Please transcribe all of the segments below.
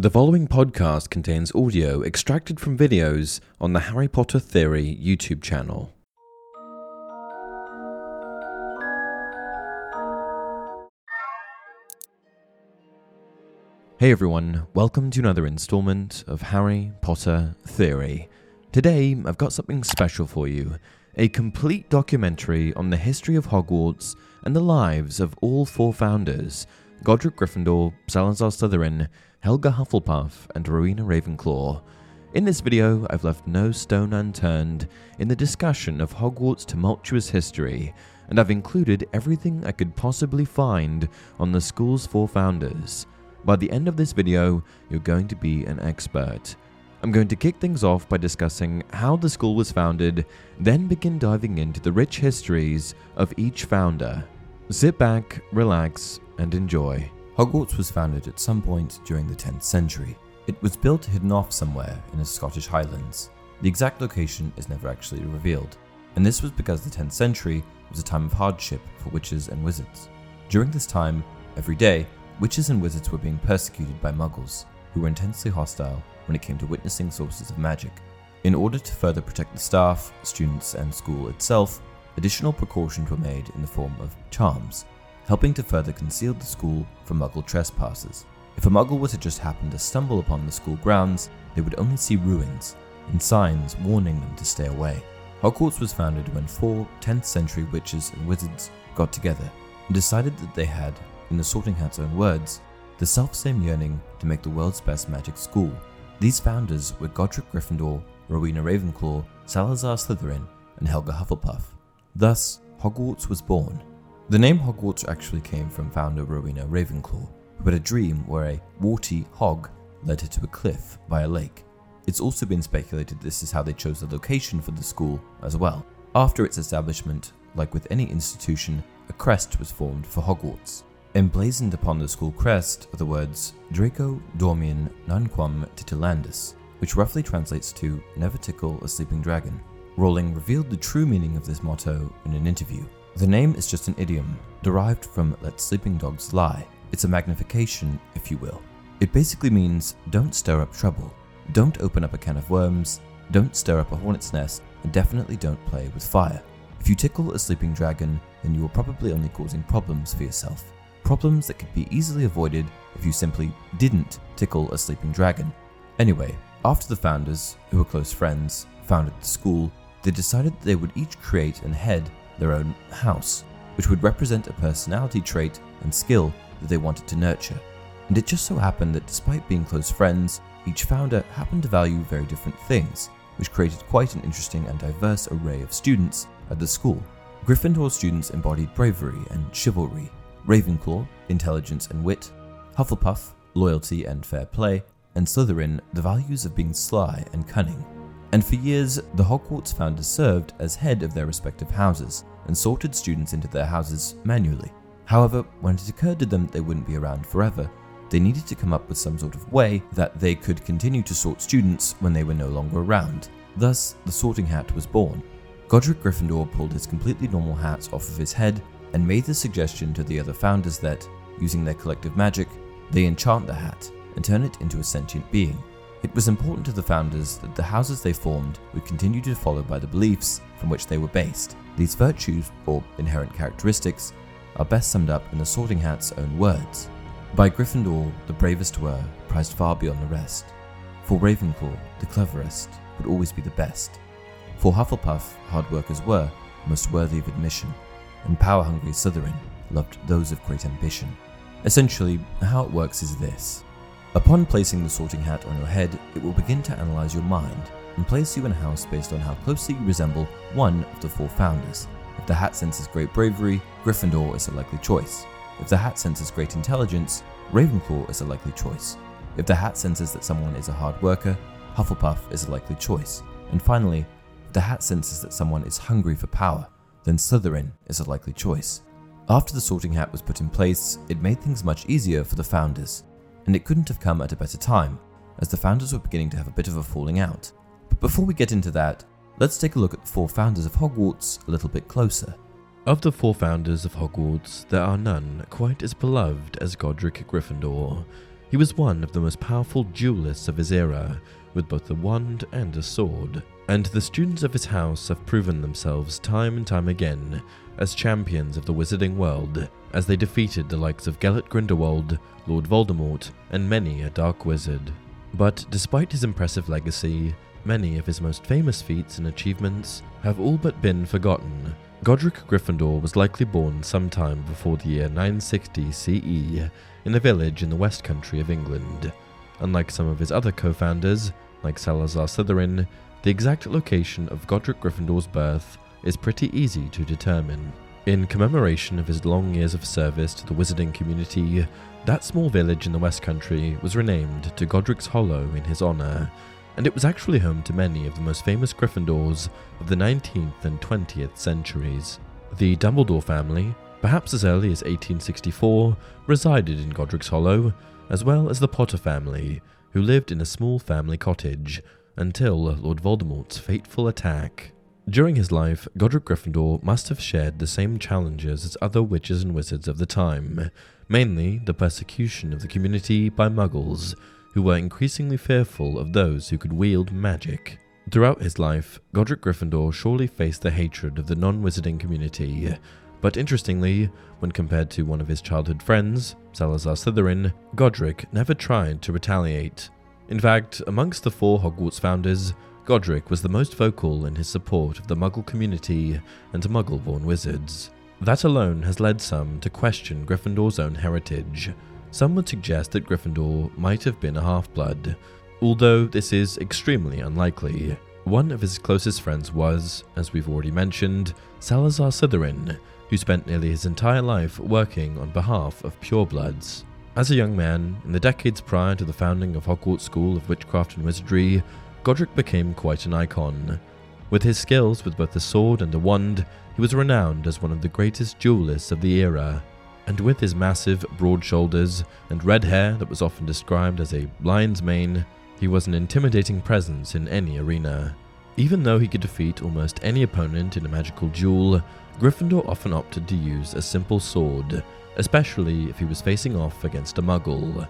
The following podcast contains audio extracted from videos on the Harry Potter Theory YouTube channel. Hey everyone, welcome to another installment of Harry Potter Theory. Today, I've got something special for you a complete documentary on the history of Hogwarts and the lives of all four founders Godric Gryffindor, Salazar Slytherin, Helga Hufflepuff, and Rowena Ravenclaw. In this video, I've left no stone unturned in the discussion of Hogwarts' tumultuous history, and I've included everything I could possibly find on the school's four founders. By the end of this video, you're going to be an expert. I'm going to kick things off by discussing how the school was founded, then begin diving into the rich histories of each founder. Sit back, relax, and enjoy. Hogwarts was founded at some point during the 10th century. It was built hidden off somewhere in the Scottish Highlands. The exact location is never actually revealed, and this was because the 10th century was a time of hardship for witches and wizards. During this time, every day, witches and wizards were being persecuted by muggles, who were intensely hostile when it came to witnessing sources of magic. In order to further protect the staff, students, and school itself, additional precautions were made in the form of charms, helping to further conceal the school from muggle trespassers. If a muggle were to just happen to stumble upon the school grounds, they would only see ruins and signs warning them to stay away. Hogwarts was founded when four 10th century witches and wizards got together and decided that they had, in the Sorting Hat's own words, the self same yearning to make the world's best magic school. These founders were Godric Gryffindor, Rowena Ravenclaw, Salazar Slytherin, and Helga Hufflepuff. Thus, Hogwarts was born the name Hogwarts actually came from founder Rowena Ravenclaw, who had a dream where a warty hog led her to a cliff by a lake. It's also been speculated this is how they chose the location for the school as well. After its establishment, like with any institution, a crest was formed for Hogwarts. Emblazoned upon the school crest are the words Draco Dormiens Nunquam Titillandus, which roughly translates to Never tickle a sleeping dragon. Rowling revealed the true meaning of this motto in an interview. The name is just an idiom, derived from let sleeping dogs lie. It's a magnification, if you will. It basically means don't stir up trouble, don't open up a can of worms, don't stir up a hornet's nest, and definitely don't play with fire. If you tickle a sleeping dragon, then you are probably only causing problems for yourself. Problems that could be easily avoided if you simply didn't tickle a sleeping dragon. Anyway, after the founders, who were close friends, founded the school, they decided that they would each create and head their own house, which would represent a personality trait and skill that they wanted to nurture. And it just so happened that despite being close friends, each founder happened to value very different things, which created quite an interesting and diverse array of students at the school. Gryffindor students embodied bravery and chivalry, Ravenclaw, intelligence and wit, Hufflepuff, loyalty and fair play, and Slytherin, the values of being sly and cunning. And for years, the Hogwarts founders served as head of their respective houses, and sorted students into their houses manually. However, when it occurred to them that they wouldn't be around forever, they needed to come up with some sort of way that they could continue to sort students when they were no longer around. Thus, the sorting hat was born. Godric Gryffindor pulled his completely normal hat off of his head and made the suggestion to the other founders that, using their collective magic, they enchant the hat and turn it into a sentient being. It was important to the founders that the houses they formed would continue to follow by the beliefs from which they were based. These virtues, or inherent characteristics, are best summed up in the Sorting Hat's own words By Gryffindor, the bravest were prized far beyond the rest. For Ravenclaw, the cleverest would always be the best. For Hufflepuff, hard workers were most worthy of admission, and power hungry Slytherin loved those of great ambition. Essentially, how it works is this. Upon placing the sorting hat on your head, it will begin to analyze your mind and place you in a house based on how closely you resemble one of the four founders. If the hat senses great bravery, Gryffindor is a likely choice. If the hat senses great intelligence, Ravenclaw is a likely choice. If the hat senses that someone is a hard worker, Hufflepuff is a likely choice. And finally, if the hat senses that someone is hungry for power, then Slytherin is a likely choice. After the sorting hat was put in place, it made things much easier for the founders, and it couldn't have come at a better time, as the founders were beginning to have a bit of a falling out. But before we get into that, let's take a look at the four founders of Hogwarts a little bit closer. Of the four founders of Hogwarts, there are none quite as beloved as Godric Gryffindor. He was one of the most powerful duelists of his era, with both a wand and a sword, and the students of his house have proven themselves time and time again as champions of the wizarding world, as they defeated the likes of Gellert Grindelwald, Lord Voldemort, and many a dark wizard. But despite his impressive legacy, many of his most famous feats and achievements have all but been forgotten. Godric Gryffindor was likely born sometime before the year 960 CE in a village in the west country of England. Unlike some of his other co founders, like Salazar Slytherin, the exact location of Godric Gryffindor's birth is pretty easy to determine. In commemoration of his long years of service to the wizarding community, that small village in the West Country was renamed to Godric's Hollow in his honour, and it was actually home to many of the most famous Gryffindors of the 19th and 20th centuries. The Dumbledore family, perhaps as early as 1864, resided in Godric's Hollow, as well as the Potter family, who lived in a small family cottage until Lord Voldemort's fateful attack. During his life, Godric Gryffindor must have shared the same challenges as other witches and wizards of the time, mainly the persecution of the community by muggles, who were increasingly fearful of those who could wield magic. Throughout his life, Godric Gryffindor surely faced the hatred of the non wizarding community, but interestingly, when compared to one of his childhood friends, Salazar Slytherin, Godric never tried to retaliate. In fact, amongst the four Hogwarts founders, Godric was the most vocal in his support of the Muggle community and Muggle born wizards. That alone has led some to question Gryffindor's own heritage. Some would suggest that Gryffindor might have been a half blood, although this is extremely unlikely. One of his closest friends was, as we've already mentioned, Salazar Slytherin, who spent nearly his entire life working on behalf of purebloods. As a young man, in the decades prior to the founding of Hogwarts School of Witchcraft and Wizardry, Godric became quite an icon. With his skills with both the sword and the wand, he was renowned as one of the greatest duelists of the era. And with his massive, broad shoulders and red hair that was often described as a lion's mane, he was an intimidating presence in any arena. Even though he could defeat almost any opponent in a magical duel, Gryffindor often opted to use a simple sword, especially if he was facing off against a muggle.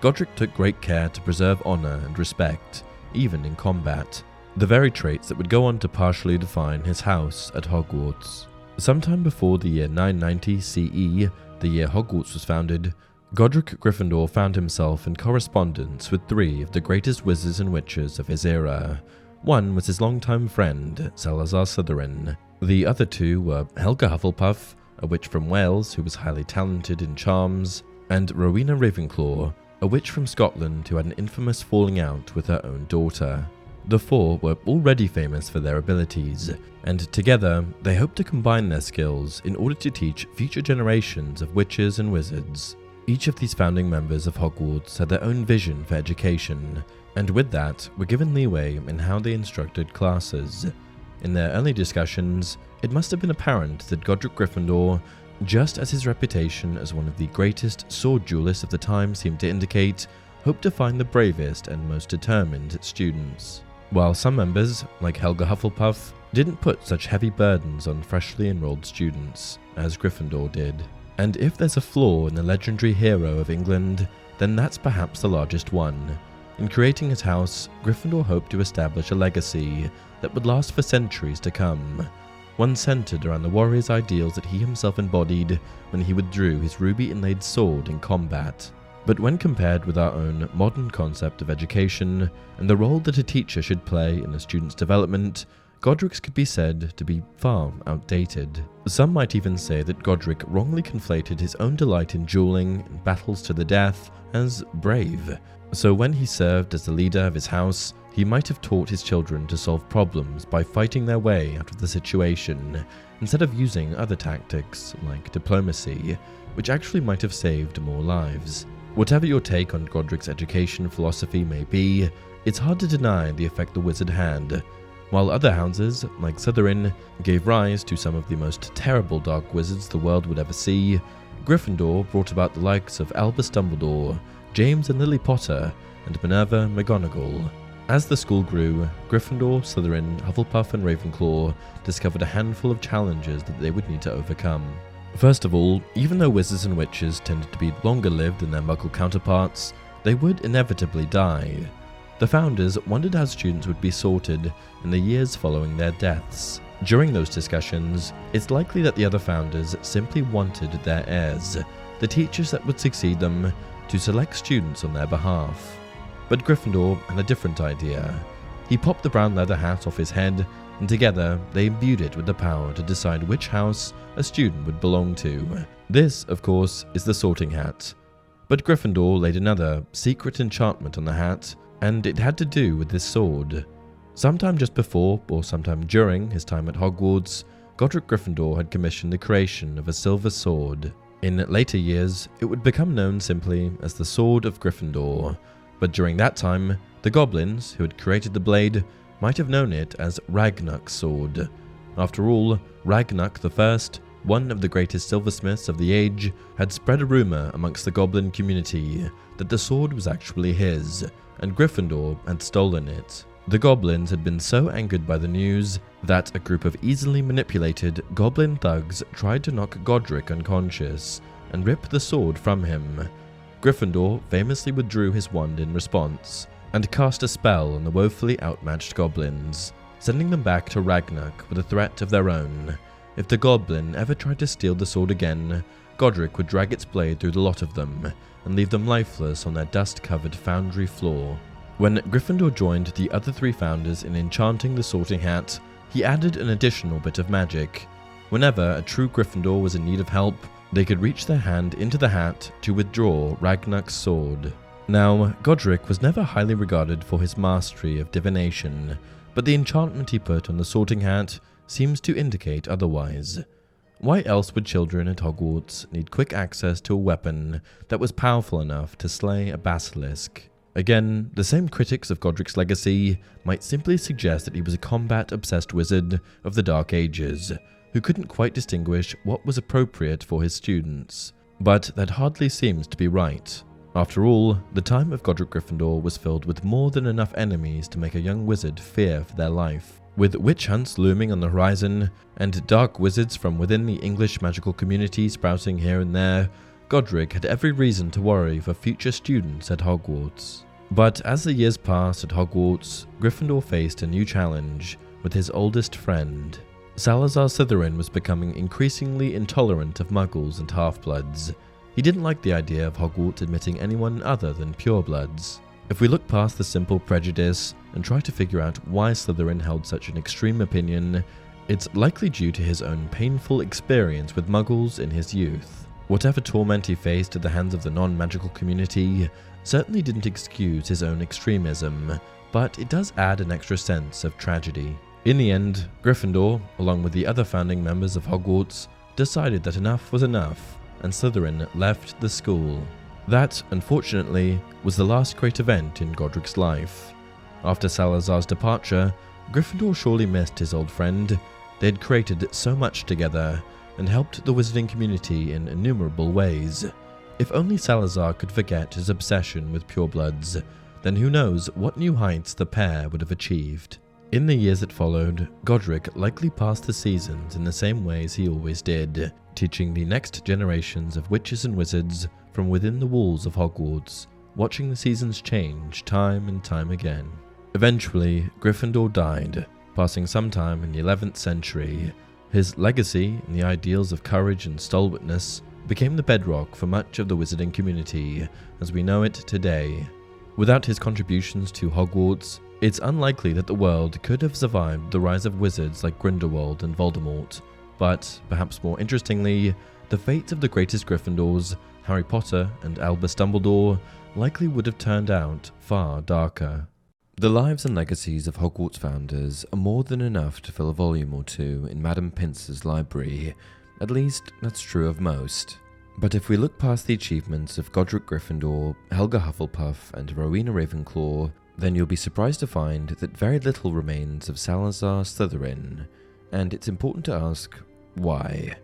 Godric took great care to preserve honour and respect, even in combat, the very traits that would go on to partially define his house at Hogwarts. Sometime before the year 990 CE, the year Hogwarts was founded, Godric Gryffindor found himself in correspondence with three of the greatest wizards and witches of his era. One was his longtime friend, Salazar Slytherin. The other two were Helga Hufflepuff, a witch from Wales who was highly talented in charms, and Rowena Ravenclaw, a witch from Scotland who had an infamous falling out with her own daughter. The four were already famous for their abilities, and together they hoped to combine their skills in order to teach future generations of witches and wizards. Each of these founding members of Hogwarts had their own vision for education, and with that were given leeway in how they instructed classes. In their early discussions, it must have been apparent that Godric Gryffindor, just as his reputation as one of the greatest sword duelists of the time seemed to indicate, hoped to find the bravest and most determined students. While some members, like Helga Hufflepuff, didn't put such heavy burdens on freshly enrolled students, as Gryffindor did. And if there's a flaw in the legendary hero of England, then that's perhaps the largest one. In creating his house, Gryffindor hoped to establish a legacy that would last for centuries to come, one centered around the warrior's ideals that he himself embodied when he withdrew his ruby inlaid sword in combat. But when compared with our own modern concept of education and the role that a teacher should play in a student's development, Godric's could be said to be far outdated. Some might even say that Godric wrongly conflated his own delight in dueling and battles to the death as brave. So when he served as the leader of his house, he might have taught his children to solve problems by fighting their way out of the situation, instead of using other tactics like diplomacy, which actually might have saved more lives. Whatever your take on Godric's education philosophy may be, it's hard to deny the effect the wizard had while other houses, like Slytherin, gave rise to some of the most terrible dark wizards the world would ever see, Gryffindor brought about the likes of Albus Dumbledore, James and Lily Potter, and Minerva McGonagall. As the school grew, Gryffindor, Slytherin, Hufflepuff, and Ravenclaw discovered a handful of challenges that they would need to overcome. First of all, even though wizards and witches tended to be longer lived than their muggle counterparts, they would inevitably die. The founders wondered how students would be sorted in the years following their deaths. During those discussions, it's likely that the other founders simply wanted their heirs, the teachers that would succeed them, to select students on their behalf. But Gryffindor had a different idea. He popped the brown leather hat off his head, and together they imbued it with the power to decide which house a student would belong to. This, of course, is the sorting hat. But Gryffindor laid another secret enchantment on the hat and it had to do with this sword. Sometime just before, or sometime during his time at Hogwarts, Godric Gryffindor had commissioned the creation of a silver sword. In later years, it would become known simply as the Sword of Gryffindor, but during that time, the goblins who had created the blade might have known it as Ragnuk's sword. After all, Ragnuk First, one of the greatest silversmiths of the age, had spread a rumor amongst the goblin community that the sword was actually his, and Gryffindor had stolen it. The goblins had been so angered by the news that a group of easily manipulated goblin thugs tried to knock Godric unconscious and rip the sword from him. Gryffindor famously withdrew his wand in response and cast a spell on the woefully outmatched goblins, sending them back to Ragnuk with a threat of their own. If the goblin ever tried to steal the sword again, Godric would drag its blade through the lot of them and leave them lifeless on their dust covered foundry floor. When Gryffindor joined the other three founders in enchanting the sorting hat, he added an additional bit of magic. Whenever a true Gryffindor was in need of help, they could reach their hand into the hat to withdraw Ragnuk's sword. Now, Godric was never highly regarded for his mastery of divination, but the enchantment he put on the sorting hat seems to indicate otherwise. Why else would children at Hogwarts need quick access to a weapon that was powerful enough to slay a basilisk? Again, the same critics of Godric's legacy might simply suggest that he was a combat obsessed wizard of the Dark Ages who couldn't quite distinguish what was appropriate for his students. But that hardly seems to be right. After all, the time of Godric Gryffindor was filled with more than enough enemies to make a young wizard fear for their life. With witch hunts looming on the horizon, and dark wizards from within the English magical community sprouting here and there, Godric had every reason to worry for future students at Hogwarts. But as the years passed at Hogwarts, Gryffindor faced a new challenge with his oldest friend. Salazar Slytherin was becoming increasingly intolerant of muggles and half-bloods. He didn't like the idea of Hogwarts admitting anyone other than purebloods. If we look past the simple prejudice and try to figure out why Slytherin held such an extreme opinion, it's likely due to his own painful experience with muggles in his youth. Whatever torment he faced at the hands of the non magical community certainly didn't excuse his own extremism, but it does add an extra sense of tragedy. In the end, Gryffindor, along with the other founding members of Hogwarts, decided that enough was enough, and Slytherin left the school. That, unfortunately, was the last great event in Godric's life. After Salazar's departure, Gryffindor surely missed his old friend. They had created so much together and helped the wizarding community in innumerable ways. If only Salazar could forget his obsession with purebloods, then who knows what new heights the pair would have achieved. In the years that followed, Godric likely passed the seasons in the same ways he always did, teaching the next generations of witches and wizards from within the walls of Hogwarts, watching the seasons change time and time again. Eventually, Gryffindor died, passing sometime in the 11th century. His legacy and the ideals of courage and stalwartness became the bedrock for much of the wizarding community as we know it today. Without his contributions to Hogwarts, it's unlikely that the world could have survived the rise of wizards like Grindelwald and Voldemort. But, perhaps more interestingly, the fates of the greatest Gryffindors, Harry Potter and Albus Dumbledore, likely would have turned out far darker. The lives and legacies of Hogwarts founders are more than enough to fill a volume or two in Madame Pince's library. At least, that's true of most. But if we look past the achievements of Godric Gryffindor, Helga Hufflepuff, and Rowena Ravenclaw, then you'll be surprised to find that very little remains of Salazar Slytherin, and it's important to ask why.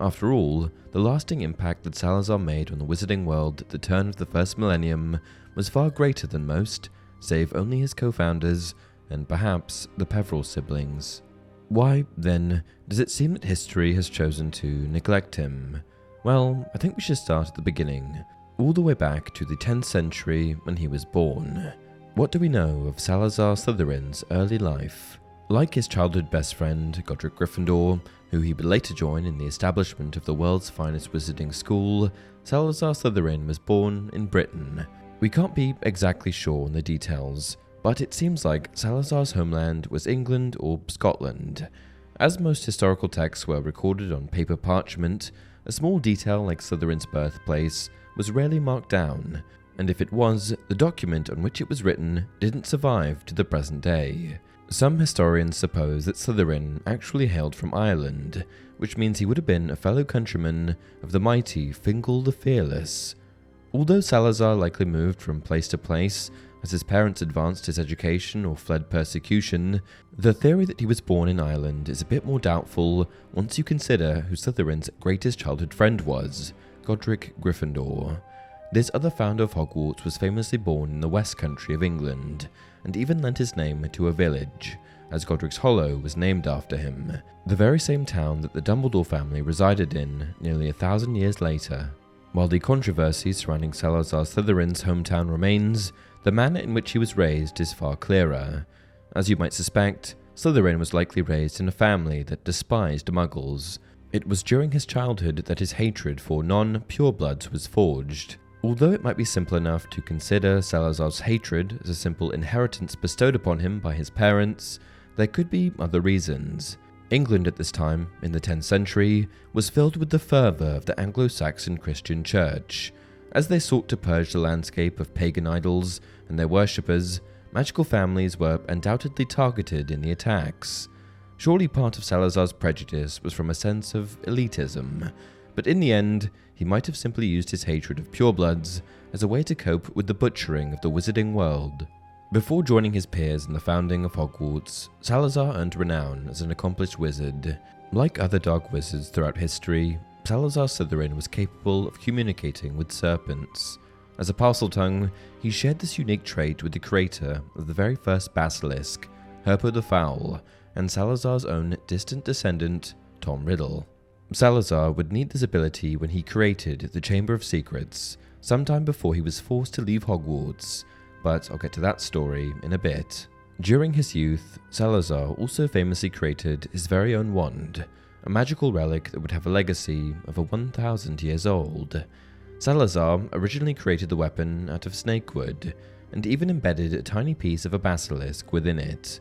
After all, the lasting impact that Salazar made on the wizarding world at the turn of the first millennium was far greater than most, save only his co founders and perhaps the Peverell siblings. Why, then, does it seem that history has chosen to neglect him? Well, I think we should start at the beginning, all the way back to the 10th century when he was born. What do we know of Salazar Slytherin's early life? Like his childhood best friend, Godric Gryffindor, who he would later join in the establishment of the world's finest wizarding school, Salazar Slytherin was born in Britain. We can't be exactly sure on the details, but it seems like Salazar's homeland was England or Scotland. As most historical texts were recorded on paper parchment, a small detail like Slytherin's birthplace was rarely marked down, and if it was, the document on which it was written didn't survive to the present day. Some historians suppose that Slytherin actually hailed from Ireland, which means he would have been a fellow countryman of the mighty Fingal the Fearless. Although Salazar likely moved from place to place as his parents advanced his education or fled persecution, the theory that he was born in Ireland is a bit more doubtful once you consider who Slytherin's greatest childhood friend was Godric Gryffindor. This other founder of Hogwarts was famously born in the West Country of England, and even lent his name to a village, as Godric's Hollow was named after him, the very same town that the Dumbledore family resided in nearly a thousand years later. While the controversy surrounding Salazar Slytherin's hometown remains, the manner in which he was raised is far clearer. As you might suspect, Slytherin was likely raised in a family that despised muggles. It was during his childhood that his hatred for non purebloods was forged, Although it might be simple enough to consider Salazar's hatred as a simple inheritance bestowed upon him by his parents, there could be other reasons. England at this time, in the 10th century, was filled with the fervour of the Anglo Saxon Christian Church. As they sought to purge the landscape of pagan idols and their worshippers, magical families were undoubtedly targeted in the attacks. Surely part of Salazar's prejudice was from a sense of elitism, but in the end, he might have simply used his hatred of purebloods as a way to cope with the butchering of the wizarding world. Before joining his peers in the founding of Hogwarts, Salazar earned renown as an accomplished wizard. Like other dark wizards throughout history, Salazar Slytherin was capable of communicating with serpents. As a Parseltongue, he shared this unique trait with the creator of the very first basilisk, Herpo the Foul, and Salazar's own distant descendant, Tom Riddle. Salazar would need this ability when he created the Chamber of Secrets, sometime before he was forced to leave Hogwarts, but I'll get to that story in a bit. During his youth, Salazar also famously created his very own wand, a magical relic that would have a legacy of a 1000 years old. Salazar originally created the weapon out of snakewood, and even embedded a tiny piece of a basilisk within it.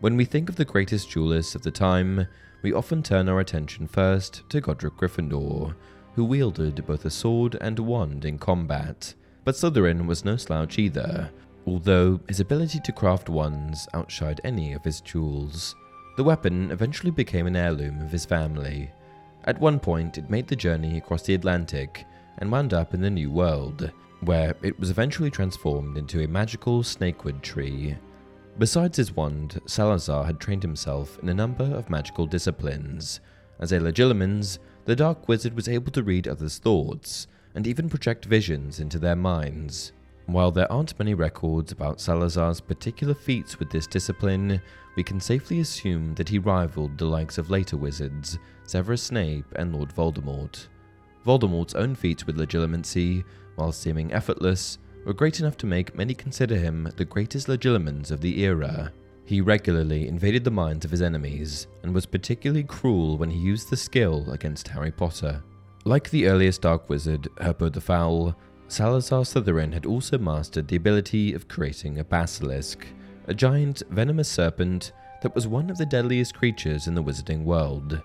When we think of the greatest duelists of the time, we often turn our attention first to Godric Gryffindor, who wielded both a sword and wand in combat. But Slytherin was no slouch either, although his ability to craft wands outshined any of his tools. The weapon eventually became an heirloom of his family. At one point, it made the journey across the Atlantic and wound up in the New World, where it was eventually transformed into a magical snakewood tree. Besides his wand, Salazar had trained himself in a number of magical disciplines. As a legilimens, the Dark Wizard was able to read others' thoughts and even project visions into their minds. While there aren't many records about Salazar's particular feats with this discipline, we can safely assume that he rivaled the likes of later wizards, Severus Snape and Lord Voldemort. Voldemort's own feats with legilimency, while seeming effortless, were great enough to make many consider him the greatest legilimens of the era. He regularly invaded the minds of his enemies, and was particularly cruel when he used the skill against Harry Potter. Like the earliest Dark Wizard, Herpo the Foul, Salazar Slytherin had also mastered the ability of creating a basilisk, a giant venomous serpent that was one of the deadliest creatures in the wizarding world.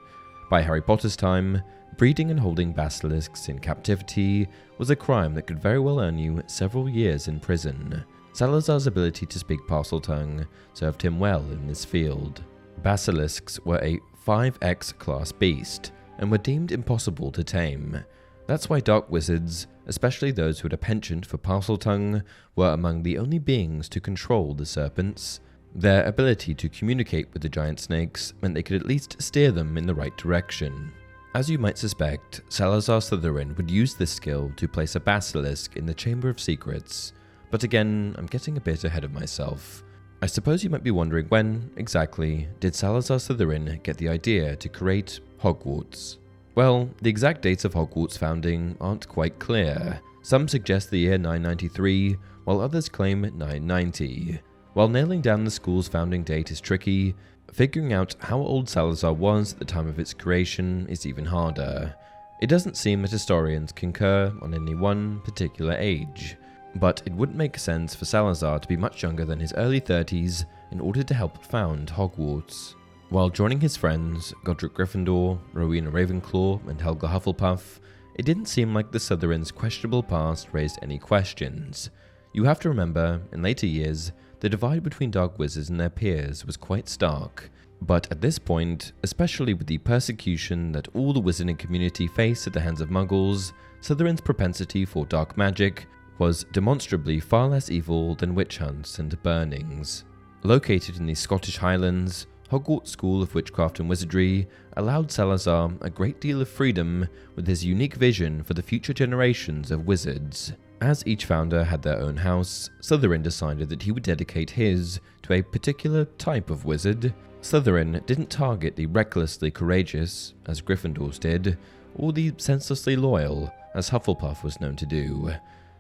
By Harry Potter's time, breeding and holding basilisks in captivity was a crime that could very well earn you several years in prison. Salazar's ability to speak Parseltongue served him well in this field. Basilisks were a 5x class beast and were deemed impossible to tame. That's why dark wizards, especially those who had a penchant for Parseltongue, were among the only beings to control the serpents. Their ability to communicate with the giant snakes meant they could at least steer them in the right direction. As you might suspect, Salazar Slytherin would use this skill to place a basilisk in the Chamber of Secrets. But again, I'm getting a bit ahead of myself. I suppose you might be wondering when, exactly, did Salazar Slytherin get the idea to create Hogwarts? Well, the exact dates of Hogwarts' founding aren't quite clear. Some suggest the year 993, while others claim 990. While nailing down the school's founding date is tricky, figuring out how old Salazar was at the time of its creation is even harder. It doesn't seem that historians concur on any one particular age, but it wouldn't make sense for Salazar to be much younger than his early 30s in order to help found Hogwarts. While joining his friends, Godric Gryffindor, Rowena Ravenclaw, and Helga Hufflepuff, it didn't seem like the Slytherin's questionable past raised any questions. You have to remember, in later years, the divide between dark wizards and their peers was quite stark. But at this point, especially with the persecution that all the wizarding community faced at the hands of muggles, Slytherin's propensity for dark magic was demonstrably far less evil than witch hunts and burnings. Located in the Scottish Highlands, Hogwarts School of Witchcraft and Wizardry allowed Salazar a great deal of freedom with his unique vision for the future generations of wizards. As each founder had their own house, Slytherin decided that he would dedicate his to a particular type of wizard. Slytherin didn't target the recklessly courageous, as Gryffindors did, or the senselessly loyal, as Hufflepuff was known to do.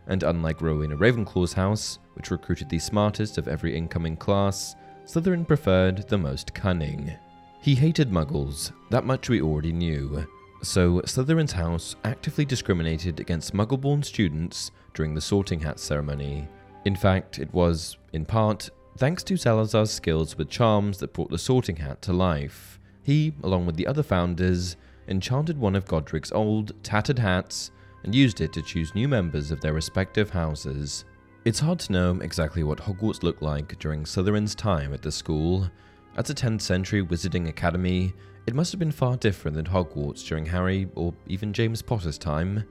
And unlike Rowena Ravenclaw's house, which recruited the smartest of every incoming class, Slytherin preferred the most cunning. He hated muggles, that much we already knew, so Slytherin's house actively discriminated against muggle born students during the sorting hat ceremony. In fact, it was, in part, thanks to Salazar's skills with charms that brought the sorting hat to life. He, along with the other founders, enchanted one of Godric's old, tattered hats and used it to choose new members of their respective houses. It's hard to know exactly what Hogwarts looked like during Slytherin's time at the school. As a 10th century wizarding academy, it must have been far different than Hogwarts during Harry or even James Potter's time.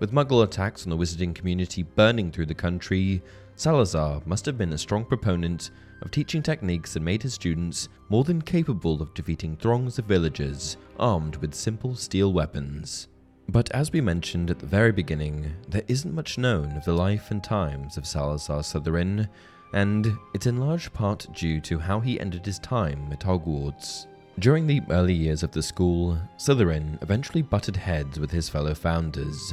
With muggle attacks on the wizarding community burning through the country, Salazar must have been a strong proponent of teaching techniques that made his students more than capable of defeating throngs of villagers armed with simple steel weapons. But as we mentioned at the very beginning, there isn't much known of the life and times of Salazar Slytherin, and it's in large part due to how he ended his time at Hogwarts. During the early years of the school, Slytherin eventually butted heads with his fellow founders.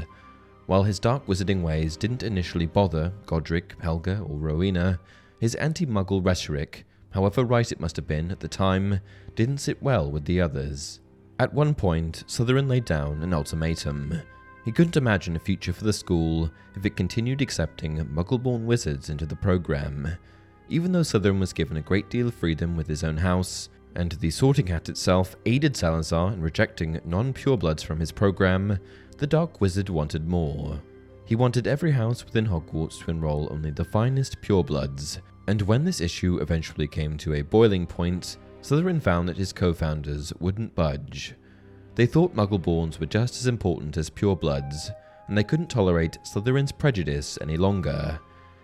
While his dark wizarding ways didn't initially bother Godric, Helga, or Rowena, his anti muggle rhetoric, however right it must have been at the time, didn't sit well with the others. At one point, Slytherin laid down an ultimatum. He couldn't imagine a future for the school if it continued accepting muggle born wizards into the program. Even though Slytherin was given a great deal of freedom with his own house, and the Sorting Hat itself aided Salazar in rejecting non purebloods from his program, the Dark Wizard wanted more. He wanted every house within Hogwarts to enroll only the finest purebloods, and when this issue eventually came to a boiling point, Slytherin found that his co founders wouldn't budge. They thought Muggleborns were just as important as purebloods, and they couldn't tolerate Slytherin's prejudice any longer.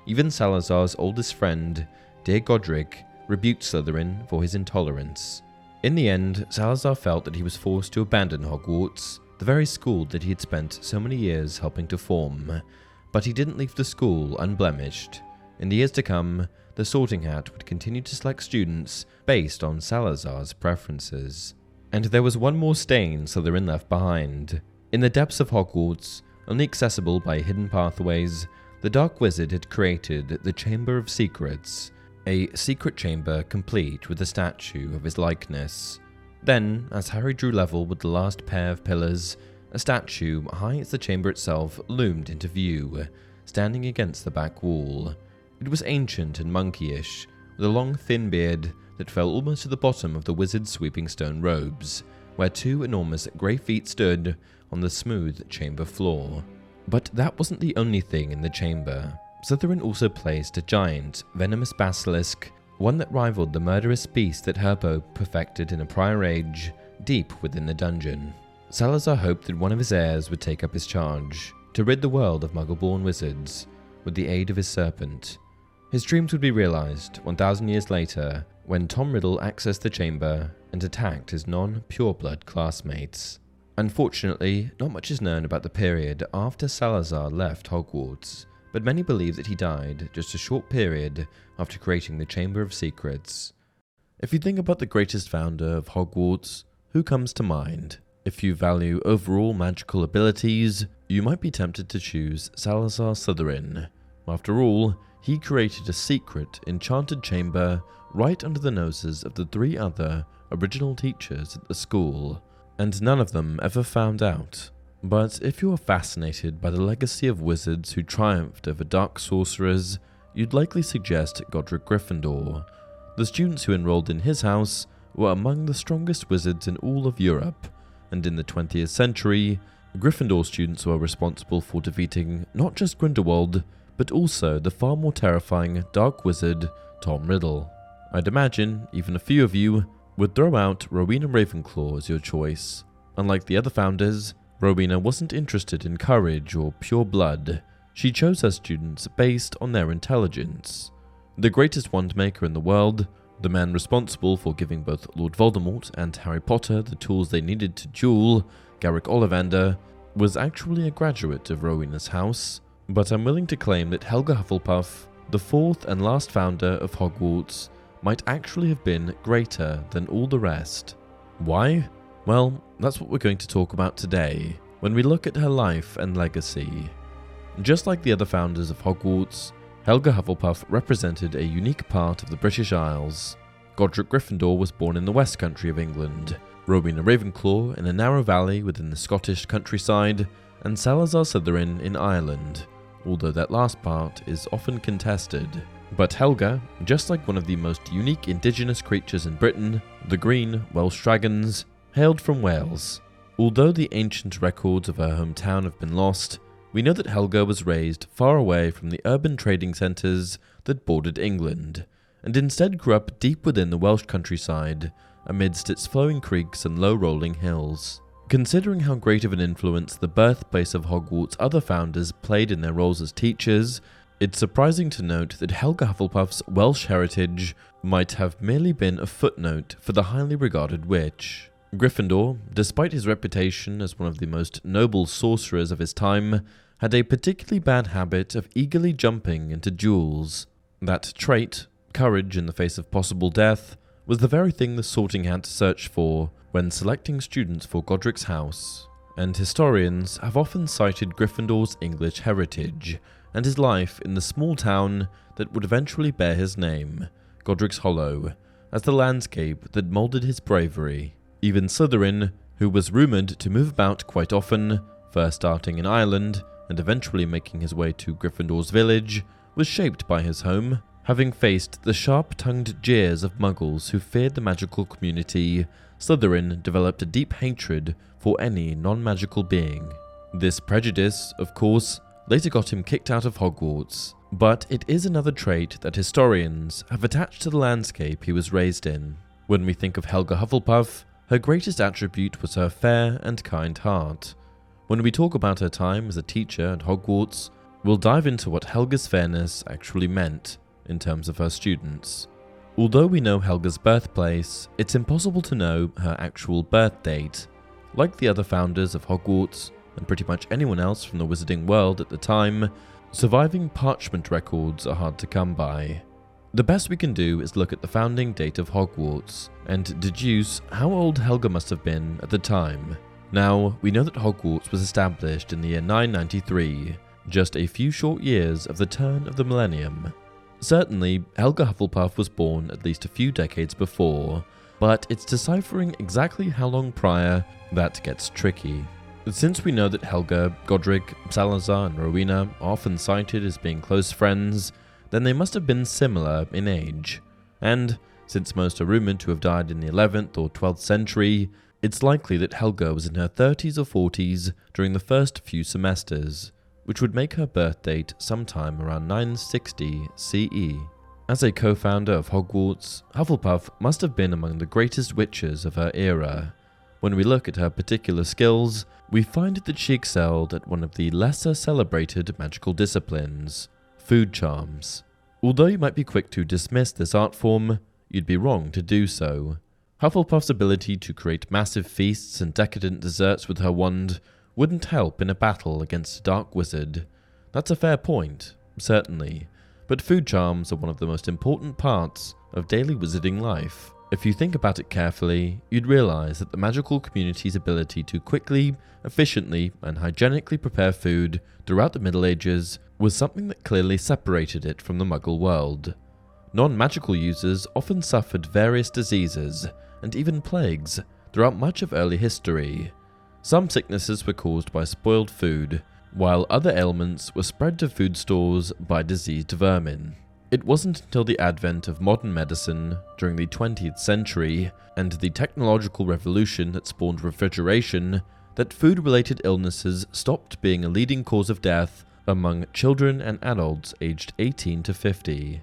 Even Salazar's oldest friend, dear Godric, rebuked Slytherin for his intolerance. In the end, Salazar felt that he was forced to abandon Hogwarts, the very school that he had spent so many years helping to form. But he didn't leave the school unblemished. In the years to come, the Sorting Hat would continue to select students based on Salazar's preferences. And there was one more stain Slytherin left behind. In the depths of Hogwarts, only accessible by hidden pathways, the Dark Wizard had created the Chamber of Secrets, a secret chamber complete with a statue of his likeness. Then, as Harry drew level with the last pair of pillars, a statue high as the chamber itself loomed into view, standing against the back wall. It was ancient and monkeyish, with a long thin beard that fell almost to the bottom of the wizard's sweeping stone robes, where two enormous grey feet stood on the smooth chamber floor. But that wasn't the only thing in the chamber. Slytherin also placed a giant, venomous basilisk, one that rivaled the murderous beast that Herpo perfected in a prior age, deep within the dungeon. Salazar hoped that one of his heirs would take up his charge, to rid the world of muggle-born wizards, with the aid of his serpent. His dreams would be realized 1,000 years later when Tom Riddle accessed the chamber and attacked his non pureblood classmates. Unfortunately, not much is known about the period after Salazar left Hogwarts, but many believe that he died just a short period after creating the Chamber of Secrets. If you think about the greatest founder of Hogwarts, who comes to mind? If you value overall magical abilities, you might be tempted to choose Salazar Slytherin. After all, he created a secret, enchanted chamber right under the noses of the three other original teachers at the school, and none of them ever found out. But if you are fascinated by the legacy of wizards who triumphed over dark sorcerers, you'd likely suggest Godric Gryffindor. The students who enrolled in his house were among the strongest wizards in all of Europe, and in the 20th century, Gryffindor students were responsible for defeating not just Grindelwald, but also the far more terrifying Dark Wizard Tom Riddle. I'd imagine even a few of you would throw out Rowena Ravenclaw as your choice. Unlike the other founders, Rowena wasn't interested in courage or pure blood. She chose her students based on their intelligence. The greatest wand maker in the world, the man responsible for giving both Lord Voldemort and Harry Potter the tools they needed to duel, Garrick Ollivander, was actually a graduate of Rowena's house, but I'm willing to claim that Helga Hufflepuff, the fourth and last founder of Hogwarts, might actually have been greater than all the rest. Why? Well, that's what we're going to talk about today when we look at her life and legacy. Just like the other founders of Hogwarts, Helga Hufflepuff represented a unique part of the British Isles. Godric Gryffindor was born in the West Country of England, Rowena Ravenclaw in a narrow valley within the Scottish countryside, and Salazar Slytherin in Ireland, although that last part is often contested. But Helga, just like one of the most unique indigenous creatures in Britain, the green Welsh dragons, hailed from Wales. Although the ancient records of her hometown have been lost, we know that Helga was raised far away from the urban trading centres that bordered England, and instead grew up deep within the Welsh countryside, amidst its flowing creeks and low rolling hills. Considering how great of an influence the birthplace of Hogwarts' other founders played in their roles as teachers, it's surprising to note that Helga Hufflepuff's Welsh heritage might have merely been a footnote for the highly regarded witch. Gryffindor, despite his reputation as one of the most noble sorcerers of his time, had a particularly bad habit of eagerly jumping into duels. That trait, courage in the face of possible death, was the very thing the sorting hat searched for when selecting students for Godric's house, and historians have often cited Gryffindor's English heritage and his life in the small town that would eventually bear his name, Godric's Hollow, as the landscape that moulded his bravery. Even Slytherin, who was rumoured to move about quite often, first starting in Ireland and eventually making his way to Gryffindor's village, was shaped by his home, having faced the sharp tongued jeers of muggles who feared the magical community. Slytherin developed a deep hatred for any non magical being. This prejudice, of course, later got him kicked out of Hogwarts, but it is another trait that historians have attached to the landscape he was raised in. When we think of Helga Hufflepuff, her greatest attribute was her fair and kind heart. When we talk about her time as a teacher at Hogwarts, we'll dive into what Helga's fairness actually meant in terms of her students. Although we know Helga's birthplace, it's impossible to know her actual birth date. Like the other founders of Hogwarts, and pretty much anyone else from the wizarding world at the time, surviving parchment records are hard to come by. The best we can do is look at the founding date of Hogwarts and deduce how old Helga must have been at the time. Now, we know that Hogwarts was established in the year 993, just a few short years of the turn of the millennium. Certainly, Helga Hufflepuff was born at least a few decades before, but it's deciphering exactly how long prior that gets tricky. Since we know that Helga, Godric, Salazar, and Rowena are often cited as being close friends, then they must have been similar in age. And, since most are rumoured to have died in the 11th or 12th century, it's likely that Helga was in her 30s or 40s during the first few semesters, which would make her birth date sometime around 960 CE. As a co founder of Hogwarts, Hufflepuff must have been among the greatest witches of her era. When we look at her particular skills, we find that she excelled at one of the lesser celebrated magical disciplines food charms. Although you might be quick to dismiss this art form, you'd be wrong to do so. Hufflepuff's ability to create massive feasts and decadent desserts with her wand wouldn't help in a battle against a dark wizard. That's a fair point, certainly, but food charms are one of the most important parts of daily wizarding life. If you think about it carefully, you'd realize that the magical community's ability to quickly, efficiently, and hygienically prepare food throughout the Middle Ages was something that clearly separated it from the Muggle world. Non magical users often suffered various diseases and even plagues throughout much of early history. Some sicknesses were caused by spoiled food, while other ailments were spread to food stores by diseased vermin. It wasn't until the advent of modern medicine during the 20th century and the technological revolution that spawned refrigeration that food related illnesses stopped being a leading cause of death among children and adults aged 18 to 50.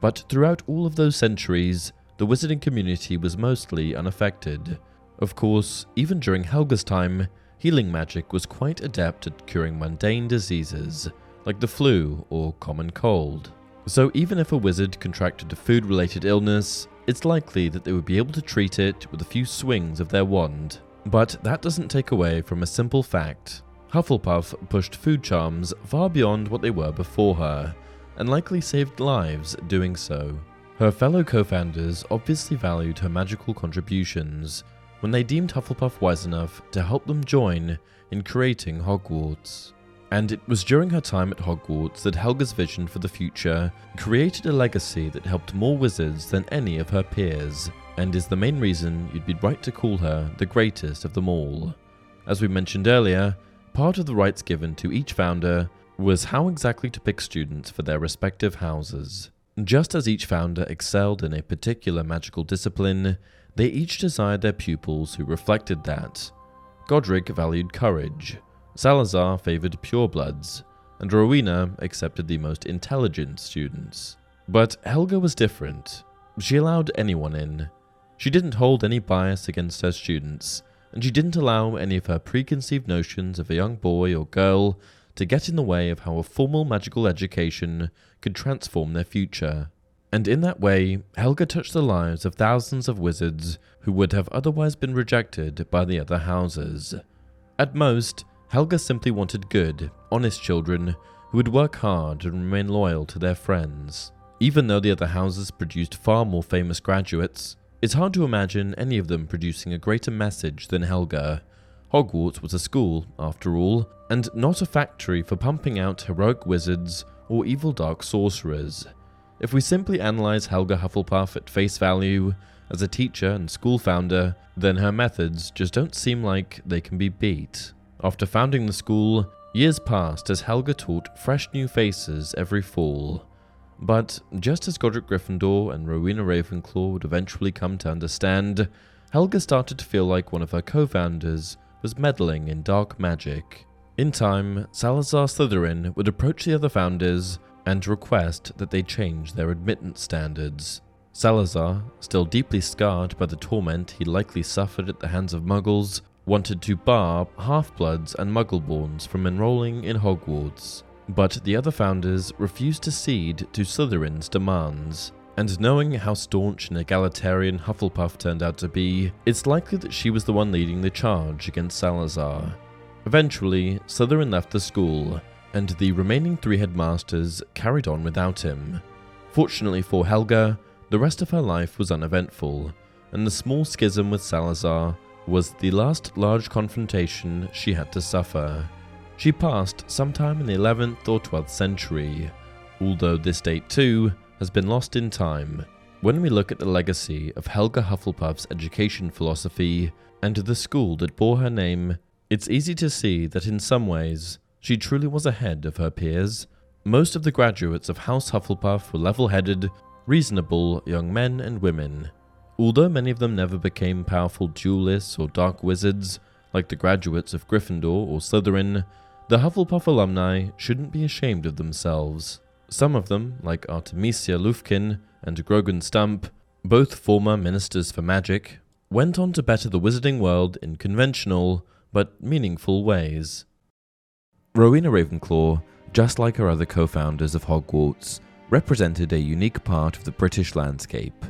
But throughout all of those centuries, the wizarding community was mostly unaffected. Of course, even during Helga's time, healing magic was quite adept at curing mundane diseases, like the flu or common cold. So even if a wizard contracted a food related illness, it's likely that they would be able to treat it with a few swings of their wand. But that doesn't take away from a simple fact. Hufflepuff pushed food charms far beyond what they were before her, and likely saved lives doing so. Her fellow co founders obviously valued her magical contributions when they deemed Hufflepuff wise enough to help them join in creating Hogwarts and it was during her time at Hogwarts that Helga's vision for the future created a legacy that helped more wizards than any of her peers, and is the main reason you'd be right to call her the greatest of them all. As we mentioned earlier, part of the rights given to each founder was how exactly to pick students for their respective houses. Just as each founder excelled in a particular magical discipline, they each desired their pupils who reflected that. Godric valued courage, Salazar favored purebloods, and Rowena accepted the most intelligent students. But Helga was different. She allowed anyone in. She didn't hold any bias against her students, and she didn't allow any of her preconceived notions of a young boy or girl to get in the way of how a formal magical education could transform their future. And in that way, Helga touched the lives of thousands of wizards who would have otherwise been rejected by the other houses. At most, Helga simply wanted good, honest children who would work hard and remain loyal to their friends. Even though the other houses produced far more famous graduates, it's hard to imagine any of them producing a greater message than Helga. Hogwarts was a school, after all, and not a factory for pumping out heroic wizards or evil dark sorcerers. If we simply analyze Helga Hufflepuff at face value, as a teacher and school founder, then her methods just don't seem like they can be beat. After founding the school, years passed as Helga taught fresh new faces every fall. But just as Godric Gryffindor and Rowena Ravenclaw would eventually come to understand, Helga started to feel like one of her co founders was meddling in dark magic. In time, Salazar Slytherin would approach the other founders and request that they change their admittance standards. Salazar, still deeply scarred by the torment he likely suffered at the hands of muggles, wanted to bar half-bloods and muggleborns from enrolling in Hogwarts, but the other founders refused to cede to Slytherin's demands. And knowing how staunch and egalitarian Hufflepuff turned out to be, it's likely that she was the one leading the charge against Salazar. Eventually, Slytherin left the school, and the remaining three headmasters carried on without him. Fortunately for Helga, the rest of her life was uneventful, and the small schism with Salazar was the last large confrontation she had to suffer. She passed sometime in the 11th or 12th century, although this date too has been lost in time. When we look at the legacy of Helga Hufflepuff's education philosophy and the school that bore her name, It's easy to see that in some ways, she truly was ahead of her peers. Most of the graduates of House Hufflepuff were level headed, reasonable young men and women. Although many of them never became powerful duelists or dark wizards, like the graduates of Gryffindor or Slytherin, the Hufflepuff alumni shouldn't be ashamed of themselves. Some of them, like Artemisia Lufkin and Grogan Stump, both former ministers for magic, went on to better the wizarding world in conventional but meaningful ways. Rowena Ravenclaw, just like her other co founders of Hogwarts, represented a unique part of the British landscape.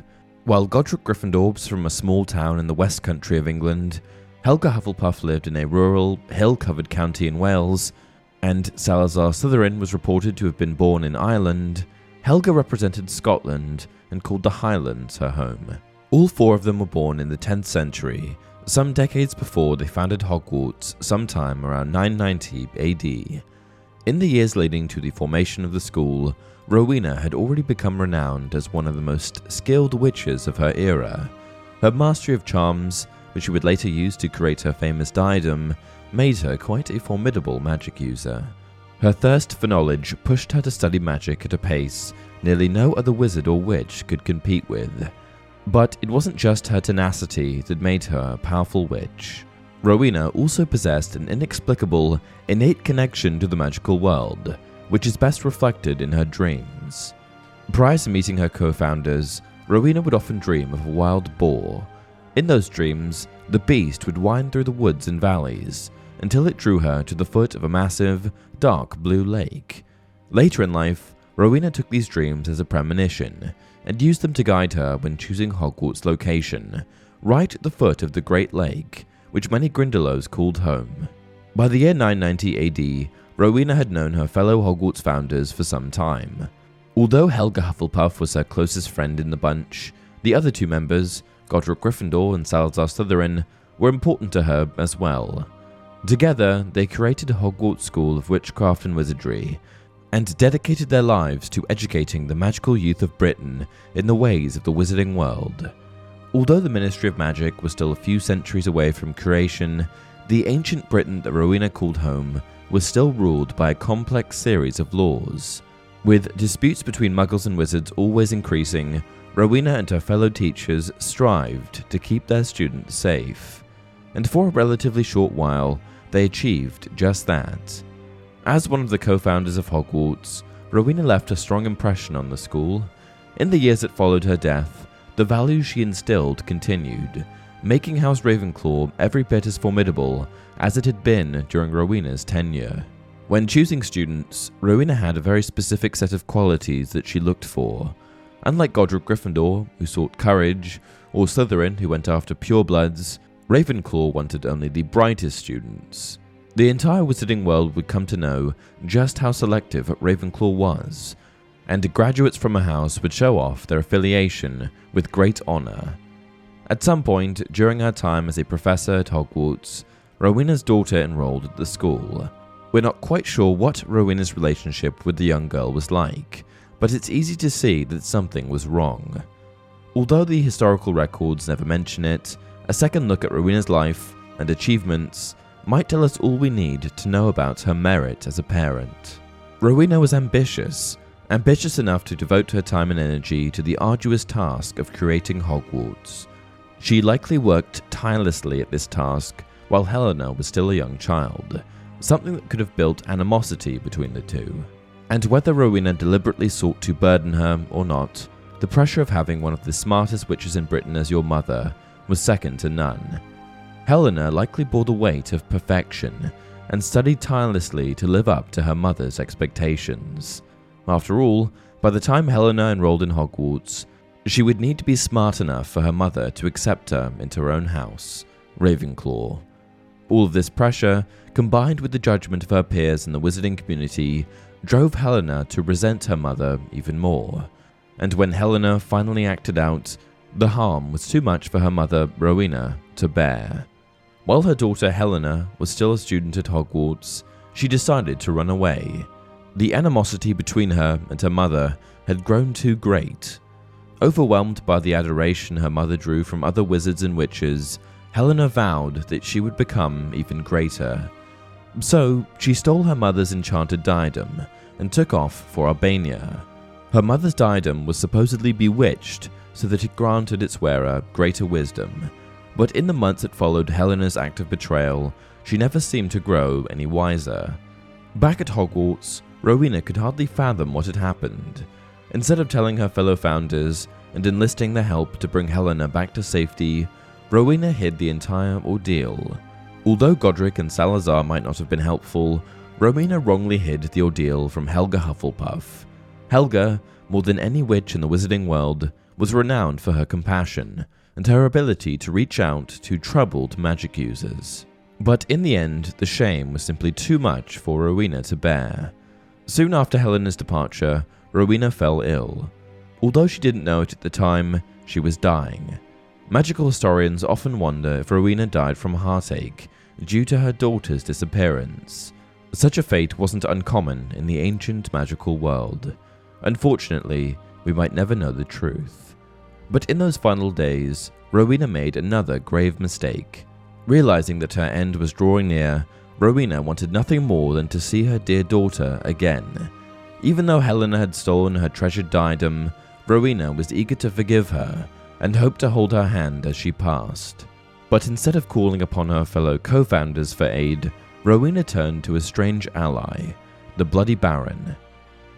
While Godric Gryffindor was from a small town in the west country of England, Helga Hufflepuff lived in a rural, hill covered county in Wales, and Salazar Slytherin was reported to have been born in Ireland. Helga represented Scotland and called the Highlands her home. All four of them were born in the 10th century, some decades before they founded Hogwarts sometime around 990 AD. In the years leading to the formation of the school, Rowena had already become renowned as one of the most skilled witches of her era. Her mastery of charms, which she would later use to create her famous diadem, made her quite a formidable magic user. Her thirst for knowledge pushed her to study magic at a pace nearly no other wizard or witch could compete with. But it wasn't just her tenacity that made her a powerful witch. Rowena also possessed an inexplicable, innate connection to the magical world, which is best reflected in her dreams. Prior to meeting her co founders, Rowena would often dream of a wild boar. In those dreams, the beast would wind through the woods and valleys until it drew her to the foot of a massive, dark blue lake. Later in life, Rowena took these dreams as a premonition and used them to guide her when choosing Hogwarts' location, right at the foot of the Great Lake, which many Grindylows called home. By the year 990 AD, Rowena had known her fellow Hogwarts founders for some time. Although Helga Hufflepuff was her closest friend in the bunch, the other two members, Godric Gryffindor and Salazar Slytherin, were important to her as well. Together, they created a Hogwarts School of Witchcraft and Wizardry and dedicated their lives to educating the magical youth of Britain in the ways of the wizarding world. Although the Ministry of Magic was still a few centuries away from creation, the ancient Britain that Rowena called home was still ruled by a complex series of laws. With disputes between muggles and wizards always increasing, Rowena and her fellow teachers strived to keep their students safe. And for a relatively short while, they achieved just that. As one of the co founders of Hogwarts, Rowena left a strong impression on the school. In the years that followed her death, the values she instilled continued, making House Ravenclaw every bit as formidable as it had been during Rowena's tenure. When choosing students, Rowena had a very specific set of qualities that she looked for. Unlike Godric Gryffindor, who sought courage, or Slytherin, who went after purebloods, Ravenclaw wanted only the brightest students. The entire wizarding world would come to know just how selective Ravenclaw was, and graduates from a house would show off their affiliation with great honor. At some point during her time as a professor at Hogwarts, Rowena's daughter enrolled at the school. We're not quite sure what Rowena's relationship with the young girl was like, but it's easy to see that something was wrong. Although the historical records never mention it, a second look at Rowena's life and achievements might tell us all we need to know about her merit as a parent. Rowena was ambitious, ambitious enough to devote her time and energy to the arduous task of creating Hogwarts. She likely worked tirelessly at this task while Helena was still a young child, something that could have built animosity between the two. And whether Rowena deliberately sought to burden her or not, the pressure of having one of the smartest witches in Britain as your mother was second to none. Helena likely bore the weight of perfection and studied tirelessly to live up to her mother's expectations. After all, by the time Helena enrolled in Hogwarts, she would need to be smart enough for her mother to accept her into her own house, Ravenclaw. All of this pressure, combined with the judgment of her peers in the wizarding community, drove Helena to resent her mother even more. And when Helena finally acted out, the harm was too much for her mother, Rowena, to bear. While her daughter Helena was still a student at Hogwarts, she decided to run away. The animosity between her and her mother had grown too great. Overwhelmed by the adoration her mother drew from other wizards and witches, Helena vowed that she would become even greater. So she stole her mother's enchanted diadem and took off for Albania. Her mother's diadem was supposedly bewitched so that it granted its wearer greater wisdom, but in the months that followed Helena's act of betrayal, she never seemed to grow any wiser. Back at Hogwarts, Rowena could hardly fathom what had happened. Instead of telling her fellow founders and enlisting their help to bring Helena back to safety, Rowena hid the entire ordeal. Although Godric and Salazar might not have been helpful, Rowena wrongly hid the ordeal from Helga Hufflepuff. Helga, more than any witch in the wizarding world, was renowned for her compassion and her ability to reach out to troubled magic users. But in the end, the shame was simply too much for Rowena to bear. Soon after Helena's departure, Rowena fell ill. Although she didn't know it at the time, she was dying. Magical historians often wonder if Rowena died from heartache due to her daughter's disappearance. Such a fate wasn't uncommon in the ancient magical world. Unfortunately, we might never know the truth. But in those final days, Rowena made another grave mistake. Realizing that her end was drawing near, Rowena wanted nothing more than to see her dear daughter again. Even though Helena had stolen her treasured diadem, Rowena was eager to forgive her and hoped to hold her hand as she passed. But instead of calling upon her fellow co founders for aid, Rowena turned to a strange ally, the Bloody Baron.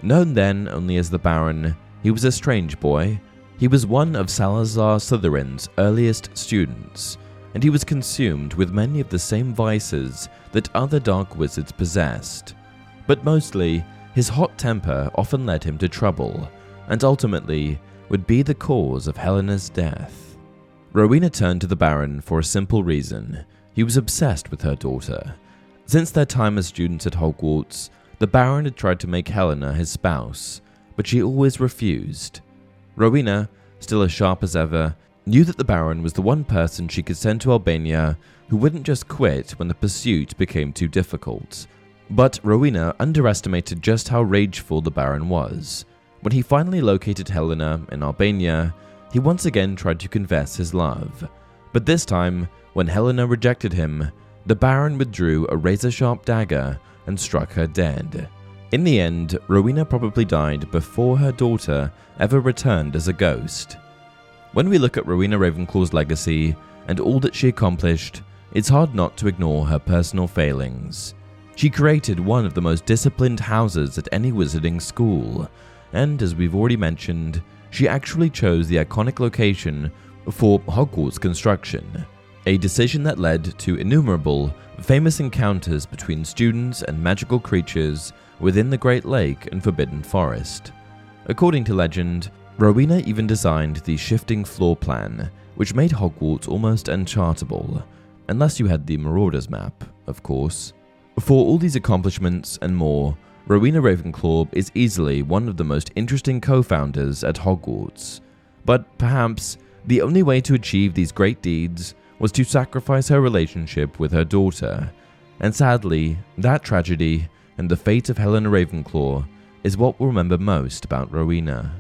Known then only as the Baron, he was a strange boy. He was one of Salazar Slytherin's earliest students, and he was consumed with many of the same vices that other dark wizards possessed. But mostly, his hot temper often led him to trouble, and ultimately would be the cause of Helena's death. Rowena turned to the Baron for a simple reason. He was obsessed with her daughter. Since their time as students at Hogwarts, the Baron had tried to make Helena his spouse, but she always refused. Rowena, still as sharp as ever, knew that the Baron was the one person she could send to Albania who wouldn't just quit when the pursuit became too difficult. But Rowena underestimated just how rageful the Baron was. When he finally located Helena in Albania, he once again tried to confess his love. But this time, when Helena rejected him, the Baron withdrew a razor sharp dagger and struck her dead. In the end, Rowena probably died before her daughter ever returned as a ghost. When we look at Rowena Ravenclaw's legacy and all that she accomplished, it's hard not to ignore her personal failings. She created one of the most disciplined houses at any wizarding school, and as we've already mentioned, she actually chose the iconic location for Hogwarts construction, a decision that led to innumerable famous encounters between students and magical creatures within the Great Lake and Forbidden Forest. According to legend, Rowena even designed the shifting floor plan, which made Hogwarts almost unchartable, unless you had the Marauders map, of course. For all these accomplishments and more, Rowena Ravenclaw is easily one of the most interesting co founders at Hogwarts. But perhaps the only way to achieve these great deeds was to sacrifice her relationship with her daughter, and sadly, that tragedy and the fate of Helena Ravenclaw is what we'll remember most about Rowena.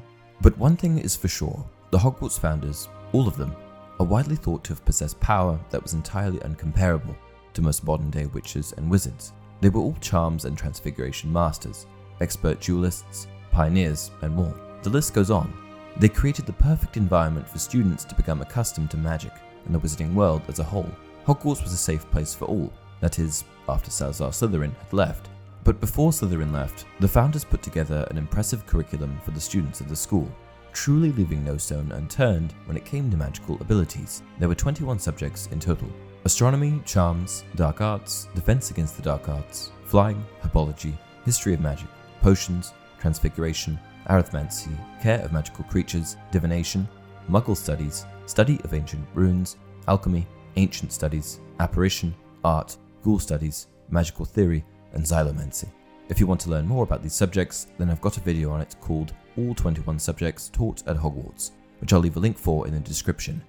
But one thing is for sure the Hogwarts founders, all of them, are widely thought to have possessed power that was entirely uncomparable to most modern day witches and wizards. They were all charms and transfiguration masters, expert duelists, pioneers, and more. The list goes on. They created the perfect environment for students to become accustomed to magic and the wizarding world as a whole. Hogwarts was a safe place for all, that is, after Salazar Slytherin had left. But before Slytherin left, the founders put together an impressive curriculum for the students of the school, truly leaving no stone unturned when it came to magical abilities. There were 21 subjects in total astronomy, charms, dark arts, defense against the dark arts, flying, herbology, history of magic, potions, transfiguration, arithmancy, care of magical creatures, divination, muggle studies, study of ancient runes, alchemy, ancient studies, apparition, art, ghoul studies, magical theory, and xylomancy. If you want to learn more about these subjects, then I've got a video on it called All 21 Subjects Taught at Hogwarts, which I'll leave a link for in the description.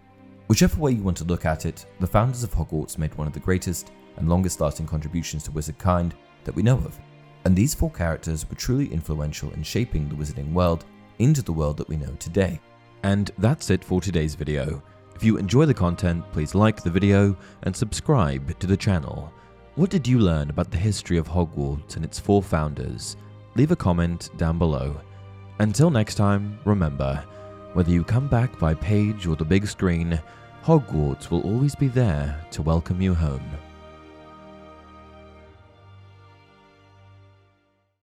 Whichever way you want to look at it, the founders of Hogwarts made one of the greatest and longest lasting contributions to wizard kind that we know of. And these four characters were truly influential in shaping the wizarding world into the world that we know today. And that's it for today's video. If you enjoy the content, please like the video and subscribe to the channel. What did you learn about the history of Hogwarts and its four founders? Leave a comment down below. Until next time, remember, whether you come back by page or the big screen, Hogwarts will always be there to welcome you home.